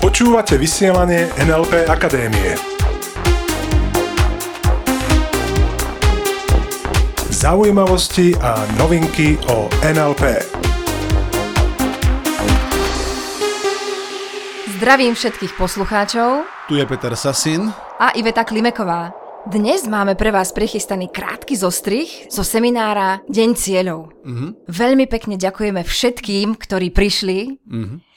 Počúvate vysielanie NLP Akadémie. Zaujímavosti a novinky o NLP. Zdravím všetkých poslucháčov Tu je Peter Sasin. a Iveta Klimeková. Dnes máme pre vás prichystaný krátky zostrih zo seminára Deň cieľov. Veľmi pekne ďakujeme všetkým, ktorí prišli.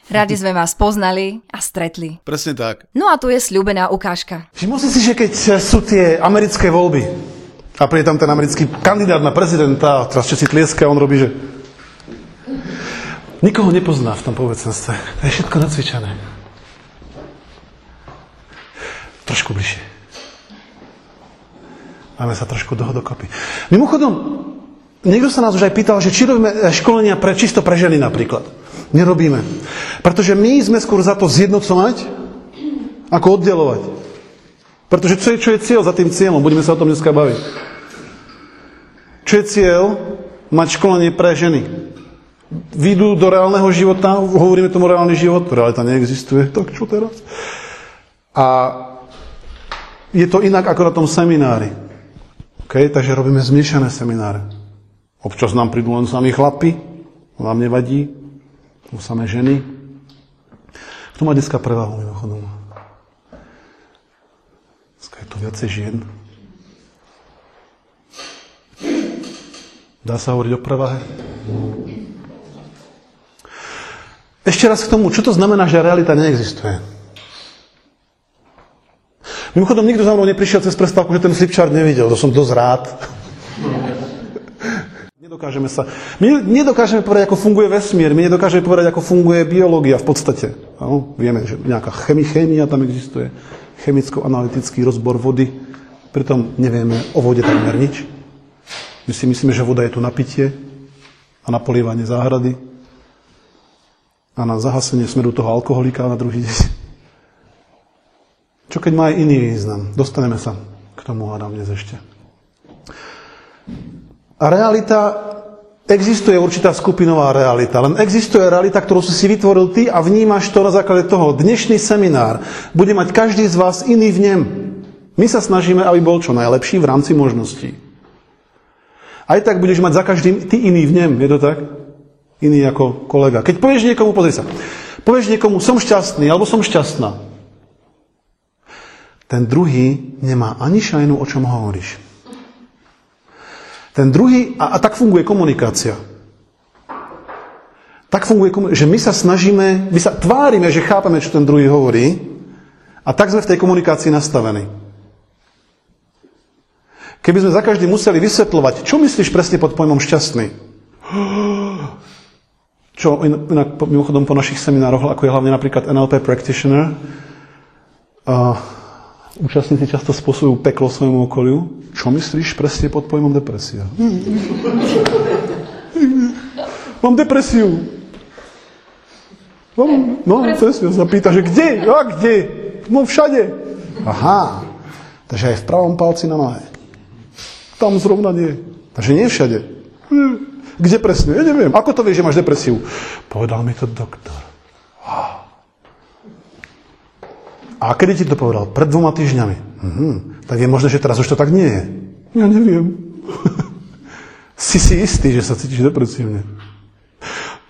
Radi sme vás poznali a stretli. Presne tak. No a tu je sľúbená ukážka. Všimol si si, že keď sú tie americké voľby a príde tam ten americký kandidát na prezidenta a teraz všetci tlieska a on robí, že nikoho nepozná v tom povedcenstve. To je všetko nacvičené. Trošku bližšie. Máme sa trošku doho dokopy. Mimochodom, niekto sa nás už aj pýtal, že či robíme eh, školenia pre, čisto pre ženy napríklad. Nerobíme. Pretože my sme skôr za to zjednocovať, ako oddelovať. Pretože čo je, čo je cieľ za tým cieľom? Budeme sa o tom dneska baviť. Čo je cieľ? Mať školenie pre ženy. Výjdu do reálneho života, hovoríme tomu reálny život, realita neexistuje, tak čo teraz? A je to inak ako na tom seminári. Okay? Takže robíme zmiešané semináre. Občas nám prídu len sami chlapi, to nám nevadí, to samé ženy. Kto má dneska prevahu mimochodom? Dneska je tu viacej žien. Dá sa hovoriť o prevahe? Ešte raz k tomu, čo to znamená, že realita neexistuje? Mimochodom, nikto za mnou neprišiel cez prestávku, že ten flipchart nevidel. To som dosť rád. Nedokážeme sa... My nedokážeme povedať, ako funguje vesmír. My nedokážeme povedať, ako funguje biológia v podstate. No, vieme, že nejaká chemi, chémia tam existuje. Chemicko-analytický rozbor vody. Pritom nevieme o vode takmer nič. My si myslíme, že voda je tu na pitie a na polievanie záhrady a na zahasenie smeru toho alkoholika na druhý deň. Čo keď má aj iný význam? Dostaneme sa k tomu, hádam dnes ešte. A realita, existuje určitá skupinová realita, len existuje realita, ktorú si si vytvoril ty a vnímaš to na základe toho. Dnešný seminár bude mať každý z vás iný vnem. My sa snažíme, aby bol čo najlepší v rámci možností. Aj tak budeš mať za každým ty iný vnem, je to tak? Iný ako kolega. Keď povieš niekomu, pozri sa, povieš niekomu, som šťastný, alebo som šťastná, ten druhý nemá ani šajnu, o čom hovoríš. Ten druhý, a, a tak funguje komunikácia. Tak funguje komunikácia, že my sa snažíme, my sa tvárime, že chápeme, čo ten druhý hovorí a tak sme v tej komunikácii nastavení. Keby sme za každý museli vysvetľovať, čo myslíš presne pod pojmom šťastný? Čo inak mimochodom po našich seminároch, ako je hlavne napríklad NLP Practitioner, a účastníci často spôsobujú peklo svojmu okoliu. Čo myslíš presne pod pojmom depresia? Mám depresiu. Mám, no, presne, sa pýta, že kde? A kde? No všade. Aha. Takže aj v pravom palci na nohe. Tam zrovna nie. Takže nie všade. Kde presne? Ja neviem. Ako to vieš, že máš depresiu? Povedal mi to doktor. A kedy ti to povedal? Pred dvoma týždňami. Mhm. Tak je možné, že teraz už to tak nie je. Ja neviem. si si istý, že sa cítiš depresívne.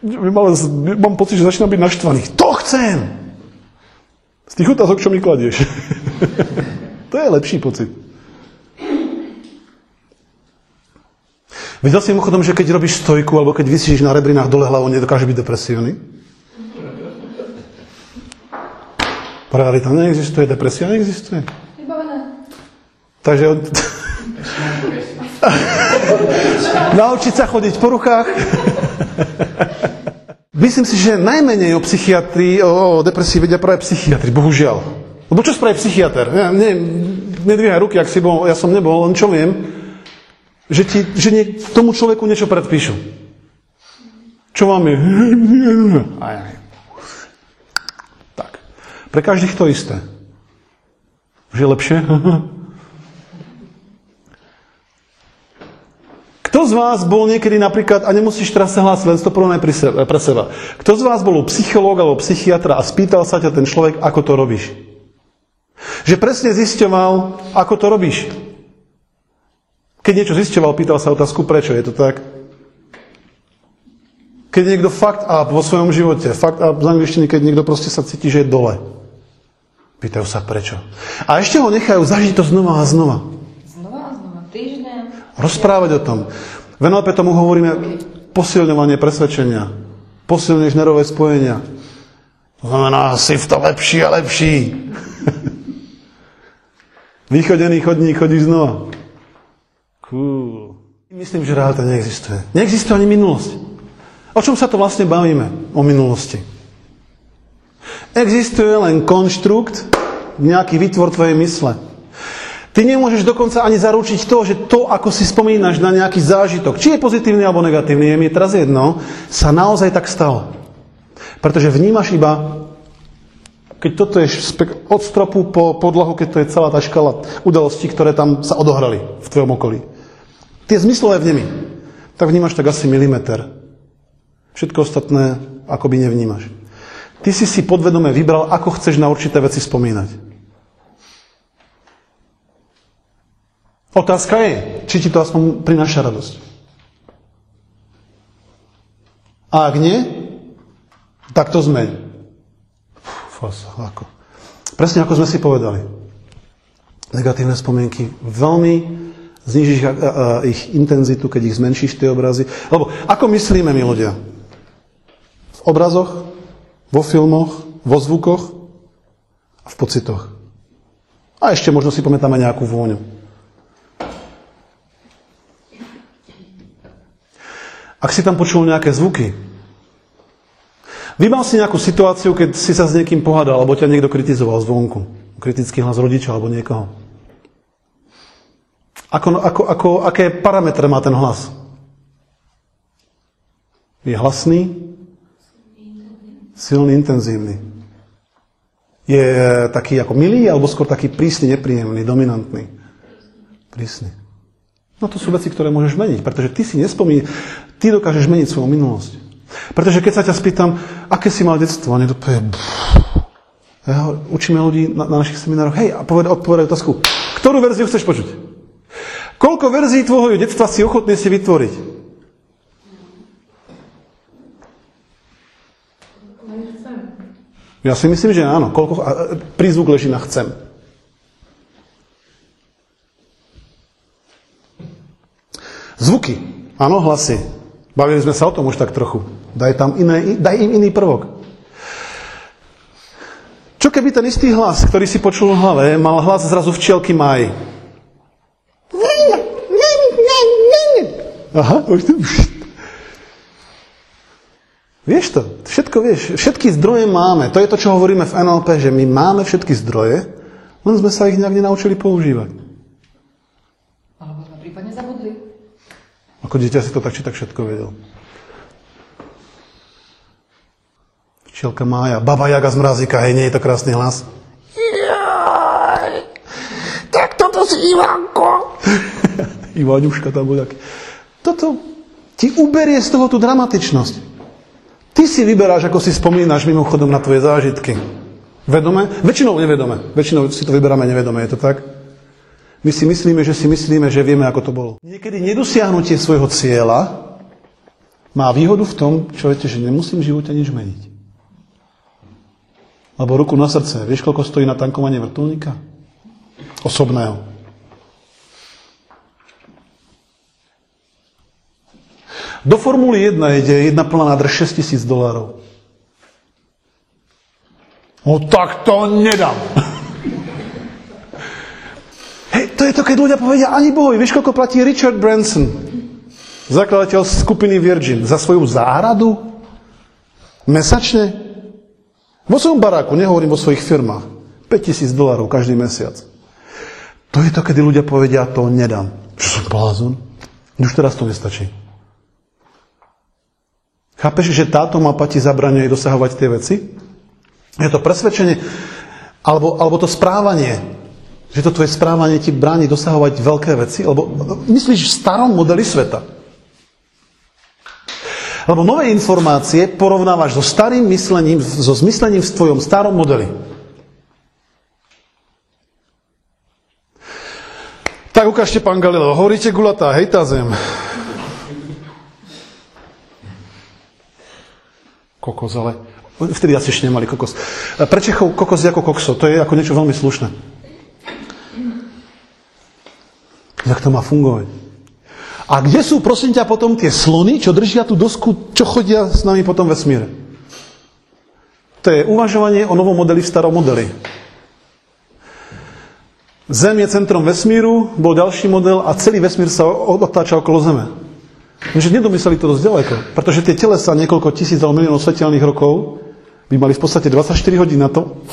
Ale mám pocit, že začínam byť naštvaný. To chcem! Z tých otázok, čo mi kladieš. to je lepší pocit. Videl si mimochodom, že keď robíš stojku, alebo keď vysíš na rebrinách dole hlavou, nedokáže byť depresívny? Realita neexistuje, depresia neexistuje. Takže od... Naučiť sa chodiť po rukách. Myslím si, že najmenej o psychiatrii, o, o depresii vedia práve psychiatri, bohužiaľ. Lebo čo spraví psychiatr? Ja, ne, nedvíhaj ruky, ak si bol, ja som nebol, len čo viem, že, ti, že nie, tomu človeku niečo predpíšu. Čo máme? Aj, aj. Pre každých to isté. Už je lepšie? Kto z vás bol niekedy napríklad, a nemusíš teraz sa hlásiť, len to porovnaj pre seba, pre seba. Kto z vás bol u alebo psychiatra a spýtal sa ťa ten človek, ako to robíš? Že presne zisťoval, ako to robíš. Keď niečo zisťoval, pýtal sa otázku, prečo je to tak? Keď je niekto fakt up vo svojom živote, fakt up z angličtiny, keď niekto proste sa cíti, že je dole. Pýtajú sa prečo. A ešte ho nechajú zažiť to znova a znova. Znova a znova, týždeň. Rozprávať o tom. V NLP tomu hovoríme posilňovanie presvedčenia. Posilňuješ nervové spojenia. To znamená, si v to lepší a lepší. Vychodený chodník, chodíš znova. Cool. Myslím, že realita neexistuje. Neexistuje ani minulosť. O čom sa to vlastne bavíme? O minulosti. Existuje len konštrukt, nejaký vytvor tvojej mysle. Ty nemôžeš dokonca ani zaručiť to, že to, ako si spomínaš na nejaký zážitok, či je pozitívny alebo negatívny, je mi teraz jedno, sa naozaj tak stalo. Pretože vnímaš iba, keď toto je od stropu po podlahu, keď to je celá tá škala udalostí, ktoré tam sa odohrali v tvojom okolí. Tie zmyslové vnemy, tak vnímaš tak asi milimeter. Všetko ostatné akoby nevnímaš. Ty si si podvedome vybral, ako chceš na určité veci spomínať. Otázka je, či ti to aspoň prináša radosť. A ak nie, tak to zmeň. Fos, ako. Presne ako sme si povedali. Negatívne spomienky veľmi znižíš ich intenzitu, keď ich zmenšíš tie obrazy. Lebo ako myslíme my ľudia? V obrazoch, vo filmoch, vo zvukoch a v pocitoch. A ešte možno si pamätáme nejakú vôňu. Ak si tam počul nejaké zvuky, vymal si nejakú situáciu, keď si sa s niekým pohádal, alebo ťa niekto kritizoval zvonku. Kritický hlas rodiča alebo niekoho. Ako, ako, ako, aké parametre má ten hlas? Je hlasný? Silný, intenzívny. Je taký ako milý, alebo skôr taký prísny, nepríjemný, dominantný. Prísny. No to sú veci, ktoré môžeš meniť, pretože ty si nespomínaš, ty dokážeš meniť svoju minulosť. Pretože keď sa ťa spýtam, aké si mal detstvo, a niekto povie, ja učíme ľudí na, na našich seminároch, hej, a povede, odpovedaj otázku, ktorú verziu chceš počuť? Koľko verzií tvojho detstva si ochotný si vytvoriť? Ja si myslím, že áno. Koľko, prízvuk leží na chcem. Zvuky. Áno, hlasy. Bavili sme sa o tom už tak trochu. Daj tam iné, daj im iný prvok. Čo keby ten istý hlas, ktorý si počul v hlave, mal hlas zrazu včielky maj? Aha, už to... Vieš to, všetko vieš, všetky zdroje máme. To je to, čo hovoríme v NLP, že my máme všetky zdroje, len sme sa ich nejak nenaučili používať. Alebo sme prípadne zabudli. Ako dieťa si to tak či tak všetko vedel. Včielka Mája, baba Jaga z mrazíka, hej, nie je to krásny hlas? Jaj, tak toto si Ivanko. Ivaňuška tam bude. Toto ti uberie z toho tú dramatičnosť. Ty si vyberáš, ako si spomínaš mimochodom na tvoje zážitky. Vedome? Väčšinou nevedome. Väčšinou si to vyberáme nevedome, je to tak? My si myslíme, že si myslíme, že vieme, ako to bolo. Niekedy nedosiahnutie svojho cieľa má výhodu v tom, čo viete, že nemusím v živote nič meniť. Lebo ruku na srdce. Vieš, koľko stojí na tankovanie vrtulníka? Osobného. Do Formuly 1 ide jedna plná nádrž 6 tisíc dolárov. No tak to nedám. Hej, to je to, keď ľudia povedia, ani bohoj, vieš, koľko platí Richard Branson, zakladateľ skupiny Virgin, za svoju záhradu? Mesačne? Vo svojom baráku, nehovorím o svojich firmách. 5000 dolárov každý mesiac. To je to, kedy ľudia povedia, to nedám. Čo som blázon? Už teraz to nestačí. Chápeš, že táto mapa ti zabraňuje dosahovať tie veci? Je to presvedčenie, alebo, alebo to správanie, že to tvoje správanie ti bráni dosahovať veľké veci? Lebo myslíš v starom modeli sveta. Lebo nové informácie porovnávaš so starým myslením, so zmyslením v tvojom starom modeli. Tak ukážte, pán Galileo, hovoríte gulatá, hej tá zem. Kokos, ale vtedy asi ešte nemali kokos. Pre Čechov kokos je ako kokso, to je ako niečo veľmi slušné. Jak to má fungovať? A kde sú, prosím ťa, potom tie slony, čo držia tú dosku, čo chodia s nami potom vesmíre? To je uvažovanie o novom modeli v starom modeli. Zem je centrom vesmíru, bol ďalší model a celý vesmír sa otáča okolo Zeme. Takže nedomysleli to dosť ďaleko, pretože tie telesa niekoľko tisíc alebo miliónov svetelných rokov by mali v podstate 24 hodín na to,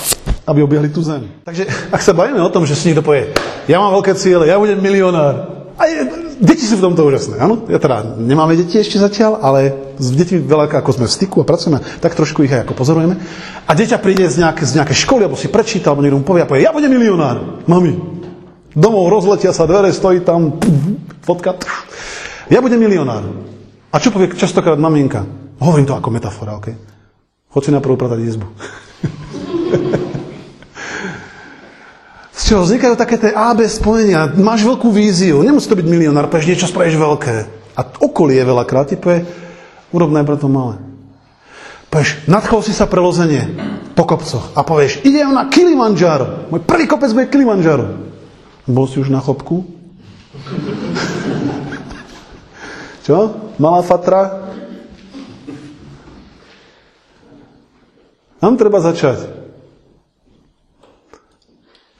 aby obiehli tú Zem. Takže ak sa bavíme o tom, že si niekto povie, ja mám veľké ciele, ja budem milionár, a je, deti sú v tomto úžasné, áno? Ja teda nemáme deti ešte zatiaľ, ale s deťmi veľa ako sme v styku a pracujeme, tak trošku ich aj ako pozorujeme. A dieťa príde z nejaké, z nejaké školy, alebo si prečíta, alebo niekto mu povie a povie, ja budem milionár, mami. Domov rozletia sa dvere, stojí tam, fotka, ja budem milionár. A čo povie častokrát maminka? Hovorím to ako metafora, ok? Chod si najprv upratať izbu. Z čoho vznikajú také tie AB spojenia. Máš veľkú víziu, nemusí to byť milionár, povieš niečo, spravíš veľké. A okolie veľakrát ti povie, urob najprv to malé. Povieš, nadchol si sa pre lozenie po kopcoch a povieš, idem na Kilimanjaro. Môj prvý kopec bude Kilimanjaro. Bol si už na chopku? Čo? Malá fatra? Tam treba začať.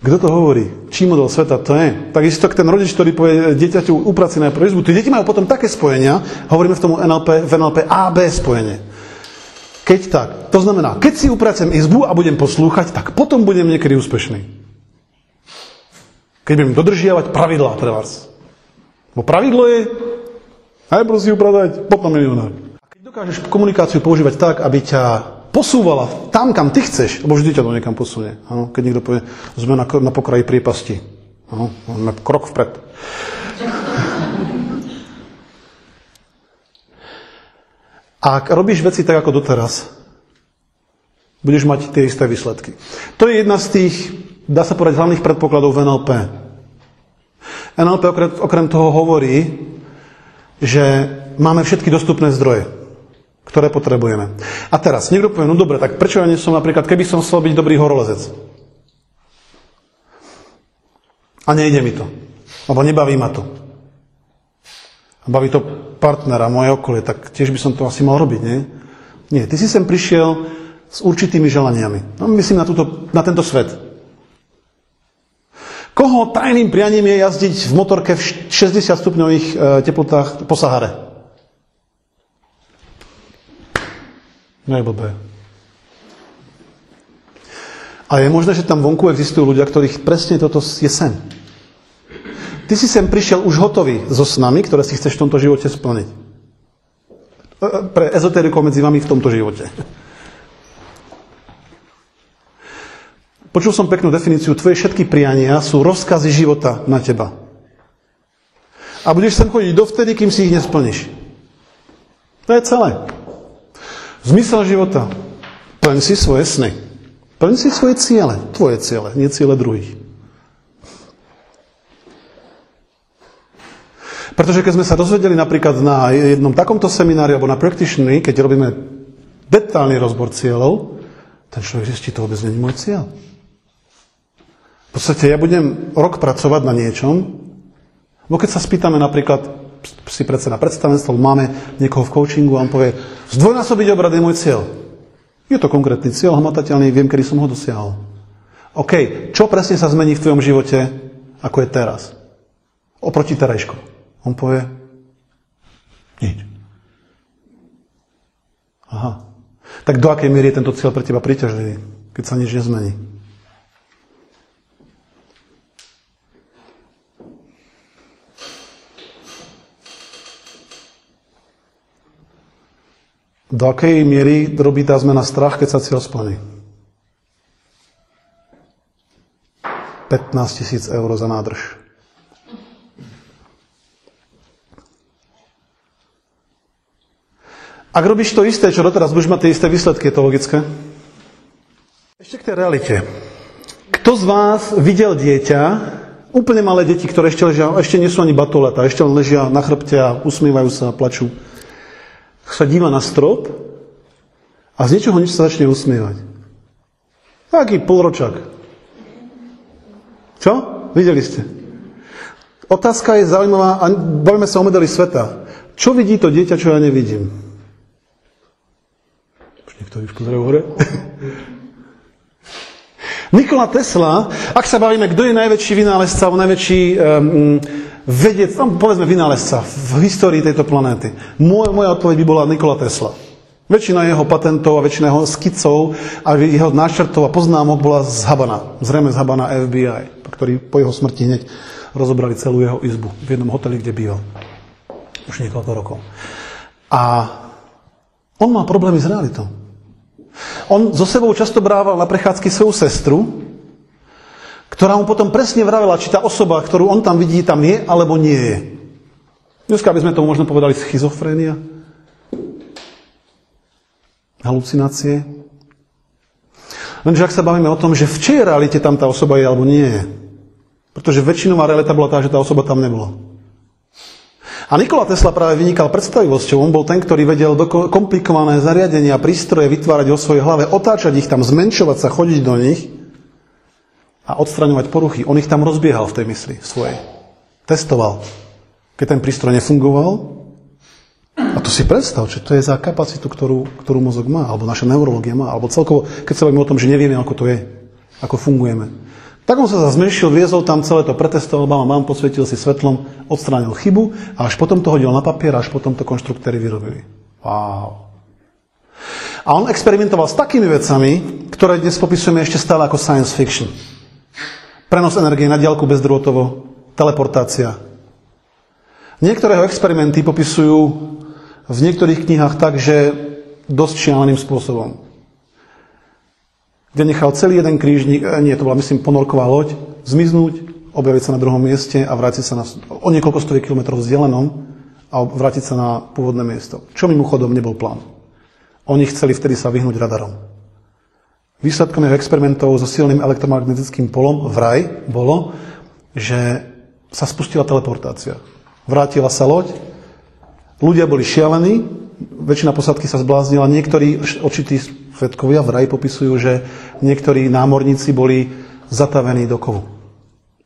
Kto to hovorí? Čí model sveta to je? Takisto ten rodič, ktorý povie dieťaťu upraci na izbu. Tí deti majú potom také spojenia, hovoríme v tom NLP, v NLP AB spojenie. Keď tak, to znamená, keď si upracem izbu a budem poslúchať, tak potom budem niekedy úspešný. Keď budem dodržiavať pravidlá, vás. Bo pravidlo je, najprv si upratať, potom milionár. A keď dokážeš komunikáciu používať tak, aby ťa posúvala tam, kam ty chceš, lebo vždy ťa to niekam posunie. Ano, keď niekto povie, sme na, na pokraji priepasti. Máme krok vpred. Ak robíš veci tak ako doteraz, budeš mať tie isté výsledky. To je jedna z tých, dá sa povedať, hlavných predpokladov v NLP. NLP okrem toho hovorí, že máme všetky dostupné zdroje ktoré potrebujeme. A teraz, niekto povie, no dobre, tak prečo ja nie som napríklad, keby som chcel byť dobrý horolezec? A nejde mi to. Lebo nebaví ma to. A baví to partnera, moje okolie, tak tiež by som to asi mal robiť, nie? Nie, ty si sem prišiel s určitými želaniami. No, myslím na, túto, na tento svet. Koho tajným prianím je jazdiť v motorke v 60 stupňových e, teplotách po Sahare? No je blbé. A je možné, že tam vonku existujú ľudia, ktorých presne toto je sen. Ty si sem prišiel už hotový so snami, ktoré si chceš v tomto živote splniť. E, e, pre ezoterikov medzi vami v tomto živote. Počul som peknú definíciu. Tvoje všetky priania sú rozkazy života na teba. A budeš sem chodiť dovtedy, kým si ich nesplníš. To je celé. Zmysel života. Plň si svoje sny. Plň si svoje ciele. Tvoje ciele, nie ciele druhých. Pretože keď sme sa dozvedeli napríklad na jednom takomto seminári alebo na practitionery, keď robíme detálny rozbor cieľov, ten človek zistí, to vôbec není môj cieľ. V podstate ja budem rok pracovať na niečom, bo keď sa spýtame napríklad, si predseda predstavenstva, máme niekoho v coachingu a on povie, zdvojnásobiť obrad je môj cieľ. Je to konkrétny cieľ, hmatateľný, viem, kedy som ho dosiahol. OK, čo presne sa zmení v tvojom živote, ako je teraz? Oproti terajšku. On povie, nič. Aha. Tak do akej miery je tento cieľ pre teba príťažlivý, keď sa nič nezmení? Do akej miery robí tá zmena strach, keď sa cieľ splní? 15 tisíc eur za nádrž. Ak robíš to isté, čo doteraz, budeš mať tie isté výsledky, je to logické? Ešte k tej realite. Kto z vás videl dieťa, úplne malé deti, ktoré ešte ležia, ešte nie sú ani batoleta, ešte len ležia na chrbte a usmievajú sa a plačú, sa díva na strop a z niečoho nič sa začne usmievať. Taký polročak. Čo? Videli ste? Otázka je zaujímavá, a bavíme sa o modeli sveta. Čo vidí to dieťa, čo ja nevidím? Už niekto už pozrie hore. Nikola Tesla, ak sa bavíme, kto je najväčší vynálezca, najväčší um, vedec, tam povedzme vynálezca v histórii tejto planéty. Moja, moja odpoveď by bola Nikola Tesla. Väčšina jeho patentov a väčšina jeho skicov a jeho náčrtov a poznámok bola zhabaná. Zrejme zhabaná FBI, ktorý po jeho smrti hneď rozobrali celú jeho izbu v jednom hoteli, kde býval. Už niekoľko rokov. A on má problémy s realitou. On so sebou často brával na prechádzky svoju sestru, ktorá mu potom presne vravela, či tá osoba, ktorú on tam vidí, tam je alebo nie je. Dneska by sme tomu možno povedali schizofrénia, halucinácie. Lenže ak sa bavíme o tom, že v čej realite tam tá osoba je alebo nie je, pretože väčšinová realita bola tá, že tá osoba tam nebola. A Nikola Tesla práve vynikal predstavivosťou. On bol ten, ktorý vedel komplikované zariadenia, prístroje vytvárať vo svojej hlave, otáčať ich tam, zmenšovať sa, chodiť do nich a odstraňovať poruchy. On ich tam rozbiehal v tej mysli svojej. Testoval. Keď ten prístroj nefungoval, a to si predstav, čo to je za kapacitu, ktorú, ktorú mozog má, alebo naša neurológia má, alebo celkovo, keď sa bavíme o tom, že nevieme, ako to je, ako fungujeme. Tak on sa zmenšil, viezol tam, celé to pretestoval, mám, mám, posvietil si svetlom, odstránil chybu a až potom to hodil na papier a až potom to konštruktéry vyrobili. Wow. A on experimentoval s takými vecami, ktoré dnes popisujeme ešte stále ako science fiction. Prenos energie na diálku bezdrôtovo, teleportácia. Niektoré jeho experimenty popisujú v niektorých knihách tak, že dosť šialeným spôsobom kde nechal celý jeden krížnik, e, nie, to bola myslím ponorková loď, zmiznúť, objaviť sa na druhom mieste a vrátiť sa na, o niekoľko stoviek kilometrov vzdialenom a vrátiť sa na pôvodné miesto. Čo mimochodom nebol plán. Oni chceli vtedy sa vyhnúť radarom. Výsledkom jeho experimentov so silným elektromagnetickým polom vraj bolo, že sa spustila teleportácia. Vrátila sa loď, ľudia boli šialení, väčšina posadky sa zbláznila, niektorí očití svetkovia vraj popisujú, že niektorí námorníci boli zatavení do kovu,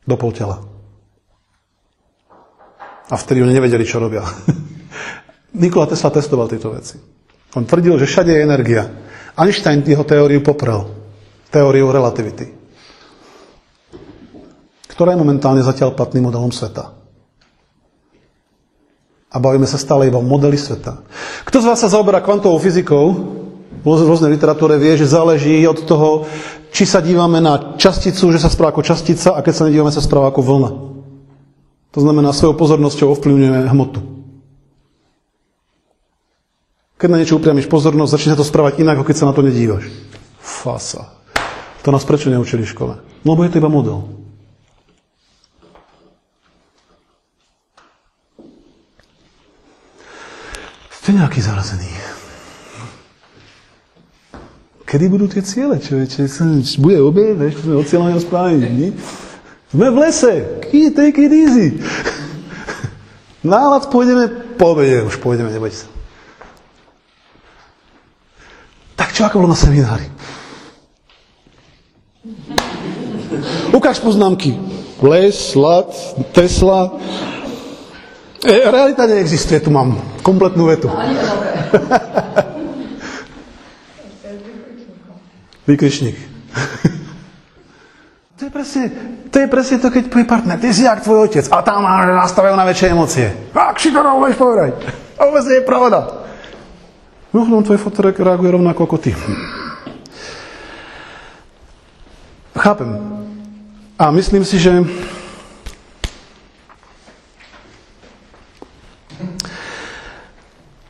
do poltela. A vtedy oni nevedeli, čo robia. Nikola Tesla testoval tieto veci. On tvrdil, že všade je energia. Einstein jeho teóriu poprel. Teóriu relativity. Ktorá je momentálne zatiaľ platným modelom sveta. A bavíme sa stále iba o modeli sveta. Kto z vás sa zaoberá kvantovou fyzikou, v rôznej literatúre vie, že záleží od toho, či sa dívame na časticu, že sa správa ako častica a keď sa nedívame, sa správa ako vlna. To znamená, svojou pozornosťou ovplyvňujeme hmotu. Keď na niečo upriamiš pozornosť, začne sa to správať inak, ako keď sa na to nedívaš. Fasa. To nás prečo neučili v škole? No, lebo je to iba model. Ste nejaký zarazený. Kedy budú tie ciele, človeče? Bude obed, vieš, sme od cieľa rozprávali. Sme v lese. Take it easy. Nálad pôjdeme po obede, už pôjdeme, nebojte sa. Tak čo, ako bolo na seminári? Ukáž poznámky. Les, lat, Tesla. E, realita neexistuje, tu mám kompletnú vetu. Vykričník. to, je presne, to je presne to, keď povie partner, ty si jak tvoj otec a tam máš nastavené na väčšie emócie. Ak si to môžeš povedať? A vôbec nie je pravda. Mimochodom, tvoj fotor reaguje rovnako ako ty. Chápem. A myslím si, že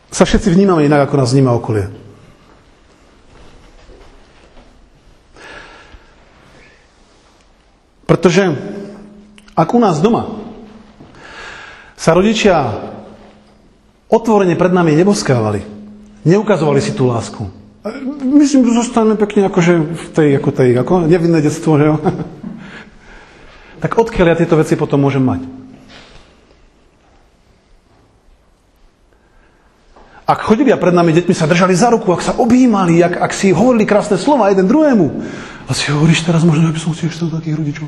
sa všetci vnímame inak, ako nás vníma okolie. Pretože ak u nás doma sa rodičia otvorene pred nami neboskávali, Neukazovali si tú lásku. Myslím, že zostaneme pekne akože v tej, ako tej, ako nevinné detstvo, že jo? tak odkiaľ ja tieto veci potom môžem mať? Ak chodili a pred nami deťmi sa držali za ruku, ak sa objímali, ak, ak si hovorili krásne slova jeden druhému, a si hovoríš teraz, možno by som tiež chcel takých rodičov.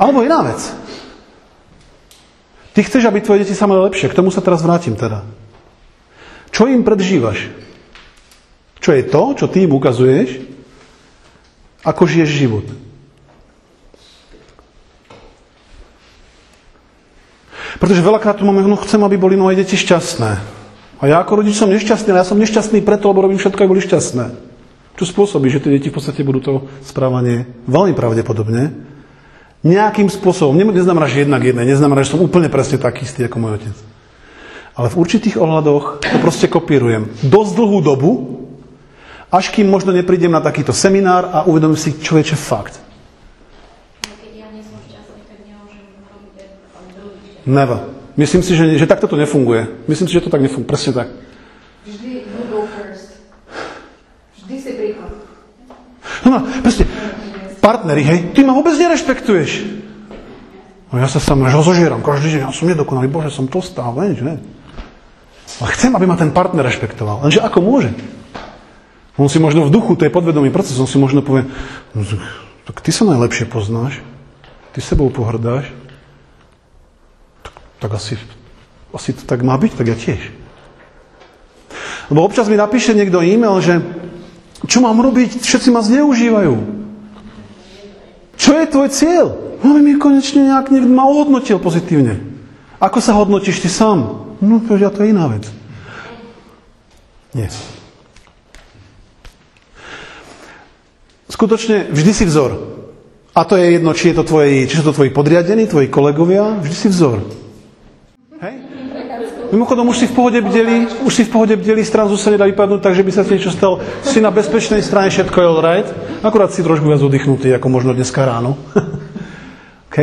Alebo iná vec. Ty chceš, aby tvoje deti sa mali lepšie. K tomu sa teraz vrátim teda. Čo im predžívaš? Čo je to, čo ty im ukazuješ? Ako žiješ život? Pretože veľakrát tu máme, no chcem, aby boli moje deti šťastné. A ja ako rodič som nešťastný, ale ja som nešťastný preto, lebo robím všetko, aby boli šťastné. Čo spôsobí, že tie deti v podstate budú to správanie veľmi pravdepodobne nejakým spôsobom, neznamená, že jednak jedné, neznamená, že som úplne presne taký istý ako môj otec. Ale v určitých ohľadoch to proste kopírujem. Dosť dlhú dobu, až kým možno neprídem na takýto seminár a uvedomím si, čo je čo fakt. Never. Myslím si, že, že takto to nefunguje. Myslím si, že to tak nefunguje. Presne tak. Vždy you go first. Vždy si príklad. No, presne. Partneri, hej, ty ma vôbec nerešpektuješ. No ja sa sam rozožieram každý deň, ja som nedokonalý, bože, som tlstá, vieš, ne? Ale chcem, aby ma ten partner rešpektoval. Lenže ako môže? On si možno v duchu, to je podvedomý proces, on si možno povie, no, tak ty sa najlepšie poznáš, ty sebou pohrdáš, tak, tak asi, asi to tak má byť, tak ja tiež. Lebo občas mi napíše niekto e-mail, že čo mám robiť, všetci ma zneužívajú. Čo je tvoj cieľ? No, mi konečne nejak niekto ma ohodnotil pozitívne. Ako sa hodnotíš ty sám? No, ja to je iná vec. Nie. Skutočne vždy si vzor. A to je jedno, či, je to tvoji, či sú to tvoji podriadení, tvoji kolegovia, vždy si vzor. Mimochodom, už si v pohode bdeli, už si v pohode bdeli, stranu sa nedá vypadnúť, takže by sa ti niečo stalo. Si na bezpečnej strane, všetko je all right. Akurát si trošku viac oddychnutý, ako možno dneska ráno. OK?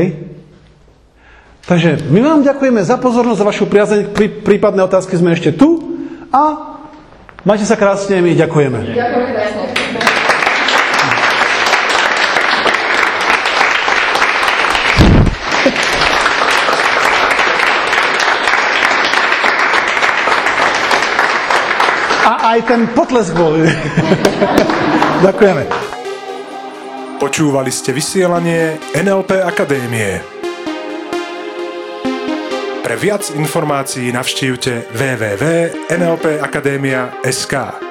Takže my vám ďakujeme za pozornosť, za vašu priazeň. Pri, prípadné otázky sme ešte tu. A majte sa krásne, my ďakujeme. Ďakujem aj ten potlesk bol. Ďakujeme. Počúvali ste vysielanie NLP Akadémie. Pre viac informácií navštívte www.nlpakademia.sk.